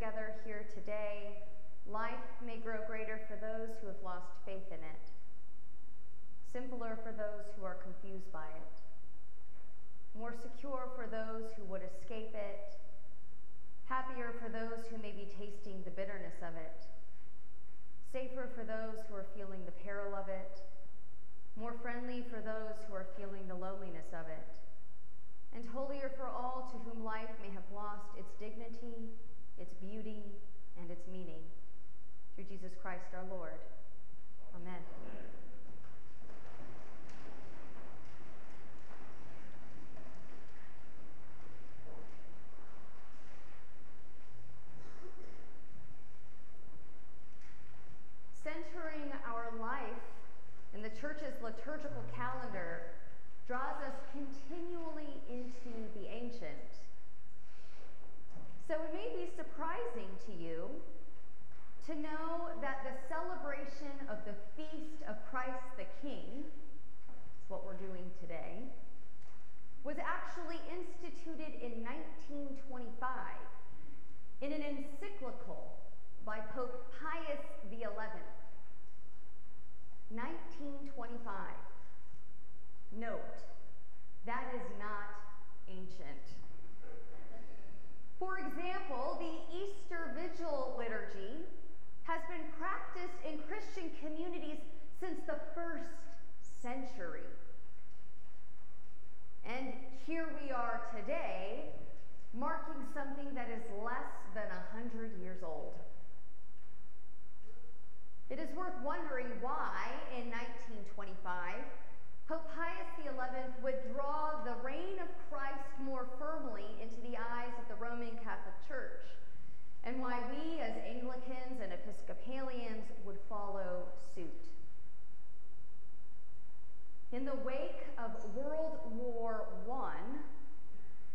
together here today, life may grow greater for those who have lost faith in it, simpler for those who are confused by it, more secure for those who would escape it, happier for those who may be tasting the bitterness of it, safer for those who are feeling the peril of it, more friendly for those who are feeling the loneliness of it, and holier for all to whom life may have lost its dignity, its beauty, and its meaning. Through Jesus Christ our Lord. Amen. Centering our life in the church's liturgical calendar draws us continually into the ancient. So it may be surprising to you to know that the celebration of the feast of Christ the King, is what we're doing today, was actually instituted in 1925 in an encyclical by Pope Pius XI. 1925. Note, that is not ancient. For example, the Easter Vigil liturgy has been practiced in Christian communities since the first century. And here we are today, marking something that is less than 100 years old. It is worth wondering why, in 1925, Pope Pius XI would draw the reign of Christ more firmly into the eyes of the Roman Catholic Church, and why we, as Anglicans and Episcopalians, would follow suit. In the wake of World War I,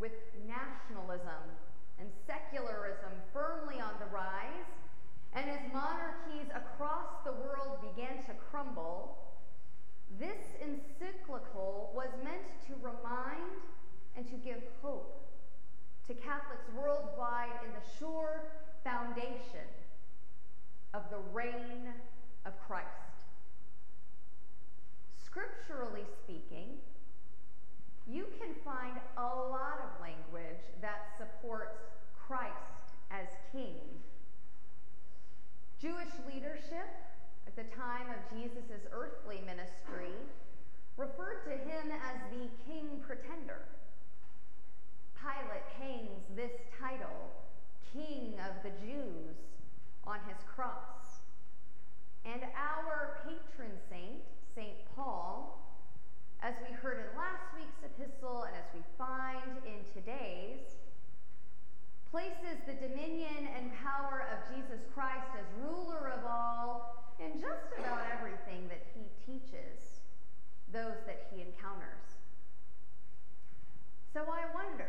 with nationalism and secularism firmly on the rise, and as monarchies across the world began to crumble, this encyclical was meant to remind and to give hope to Catholics worldwide in the sure foundation of the reign of Christ. Scripturally speaking, you can find a lot of language that supports Christ as king. Jewish leadership at the time of Jesus' earthly ministry referred to him as the king pretender. Pilate hangs this title, King of the Jews, on his cross. And our patron saint, St. Paul, as we heard in last week's epistle and as we find in today's, places the dominion and power of Jesus Christ as ruler of all in just about everything that he teaches those that he encounters. So I wonder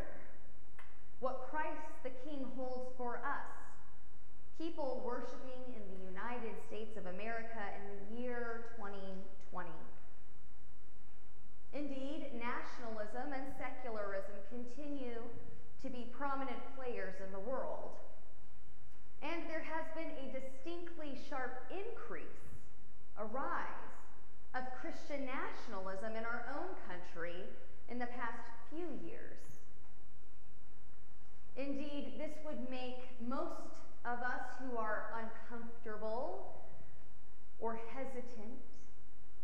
what Christ the King holds for us, people worshiping in the United States of America in the year 2020. Indeed, nationalism and secularism continue to be prominent players in the world. And there has been a distinctly sharp increase, a rise, of Christian nationalism in our own country in the past few years. Indeed, this would make most of us who are uncomfortable or hesitant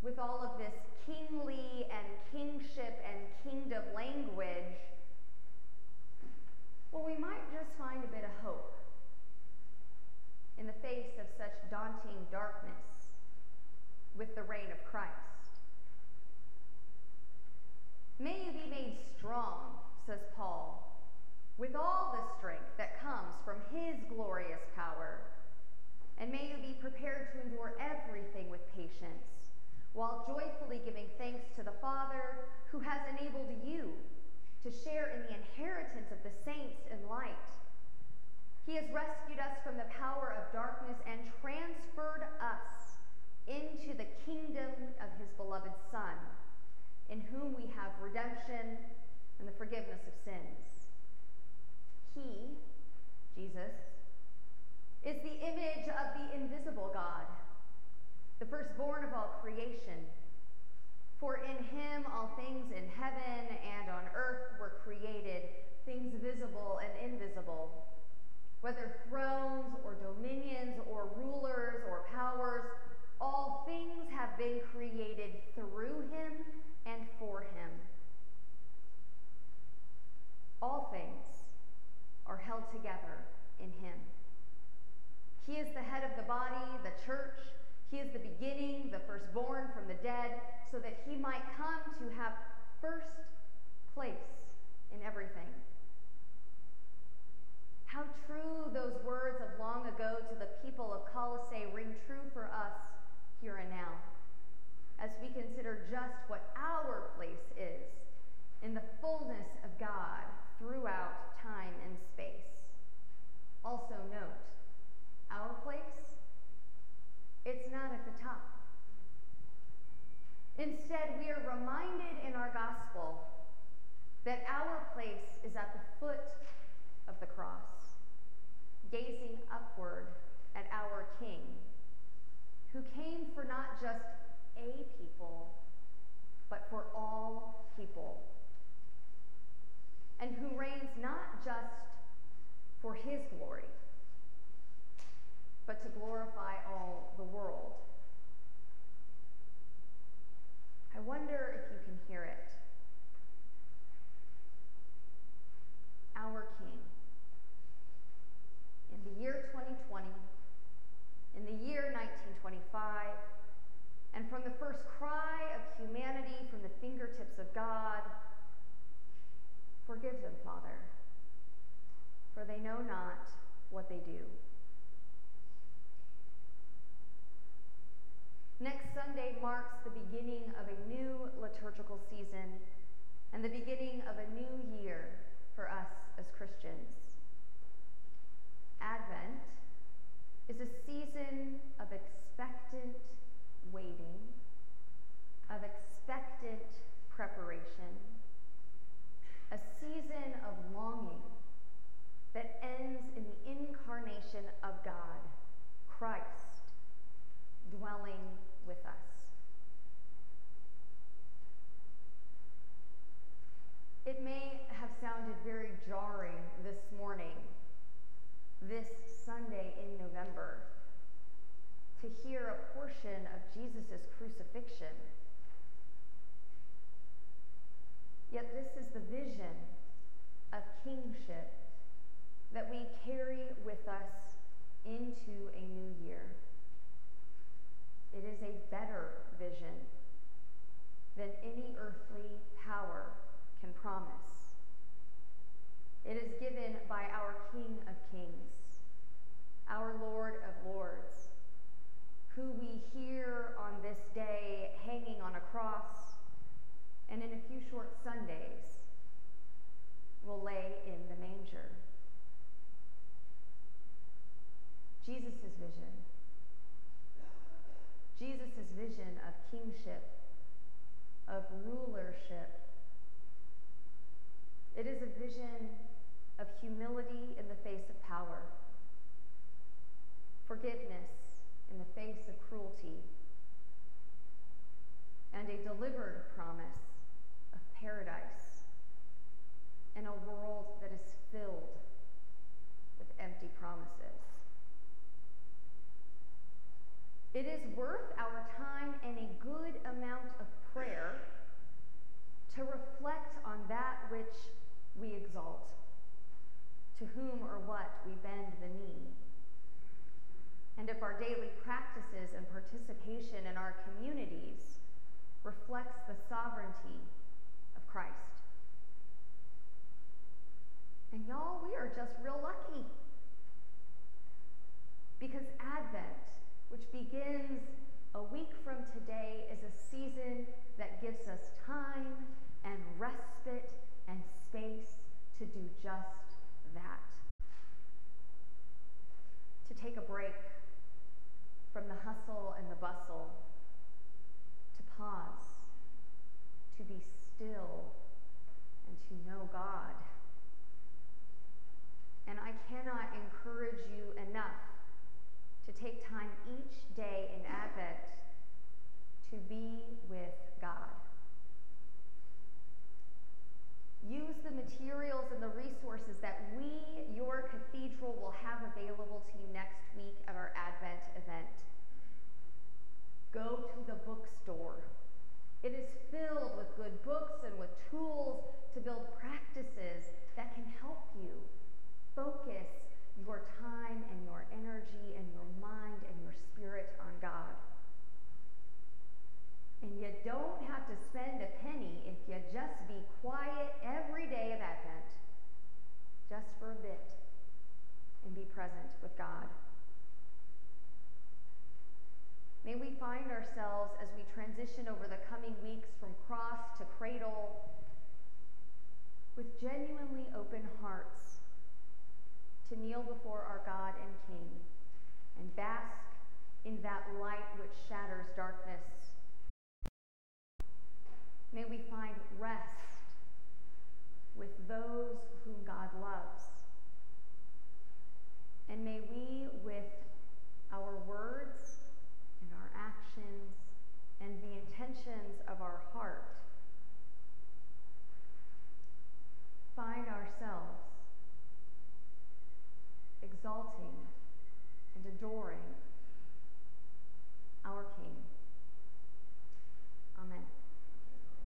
with all of this kingly and kingship and kingdom language well, we might just find a bit of hope in the face of such daunting darkness with the reign of Christ. May you be made strong, says Paul, with all the strength that comes from his glorious power. And may you be prepared to endure everything with patience, while joyfully giving thanks to the Father who has enabled you to share in the inheritance of the saints in light. He has rescued us from the power of darkness and transferred us into the kingdom of his beloved Son, in whom we have redemption and the forgiveness of sins. He, Jesus, is the image of the invisible God, the firstborn of all creation. For in him all things in heaven and on earth were created, things visible and invisible, whether thrones or dominions or rulers or powers, all things have been created through him and for him. He is the head of the body, the church. He is the beginning, the firstborn from the dead, so that he might come to have first place in everything. How true those words of long ago to the people of Colossae ring true for us here and now, as we consider just what our place is in the fullness of God throughout time and space. Also, note our place, it's not at the top. Instead, we are reminded in our gospel that our place is at the foot of the cross, gazing upward at our King, who came for not just a people, but for all people, and who reigns not just for his glory glorify all the world. I wonder if you can hear it. Our King. In the year 2020, in the year 1925, and from the first cry of humanity from the fingertips of God, forgive them, Father, for they know not what they do. Next Sunday marks the beginning of a new liturgical season and the beginning of a new year for us as Christians. Advent is a season of expectant waiting, of expectant preparation, a season of longing that ends in the incarnation of God, Christ, dwelling with us. It may have sounded very jarring this morning, this Sunday in November, to hear a portion of Jesus' crucifixion. Yet this is the vision of kingship that we carry with us into a new year. It is a better vision than any earthly power can promise. It is given by our King of Kings, our Lord of Lords, who we hear on this day hanging on a cross, and in a few short Sundays will lay in the manger. Jesus' vision Jesus' vision of kingship, of rulership. It is a vision of humility in the face of power, forgiveness in the face of cruelty, and a delivered promise of paradise in a world that is filled with empty promises. It is worth our time and a good amount of prayer to reflect on that which we exalt, to whom or what we bend the knee. And if our daily practices and participation in our communities reflects the sovereignty of Christ. And y'all, we are just real lucky. Because Advent which begins a week from today, is a season that gives us time and respite and space to do just that. To take a break from the hustle and the bustle, to pause, to be still, and to know God. And I cannot encourage you enough to take time each day in Advent to be with God. Use the materials and the resources that we, your cathedral, will have available to you next week at our Advent event. Go to the bookstore. It is filled with good books and with tools to build practices that can help you focus your time and your energy and your mind and your spirit on God. And you don't have to spend a penny if you just be quiet every day of Advent, just for a bit, and be present with God. May we find ourselves as we transition over the coming weeks from cross to cradle with genuinely open hearts to kneel before our God and King and bask in that light which shatters darkness. May we find rest with those whom God loves. And may we, with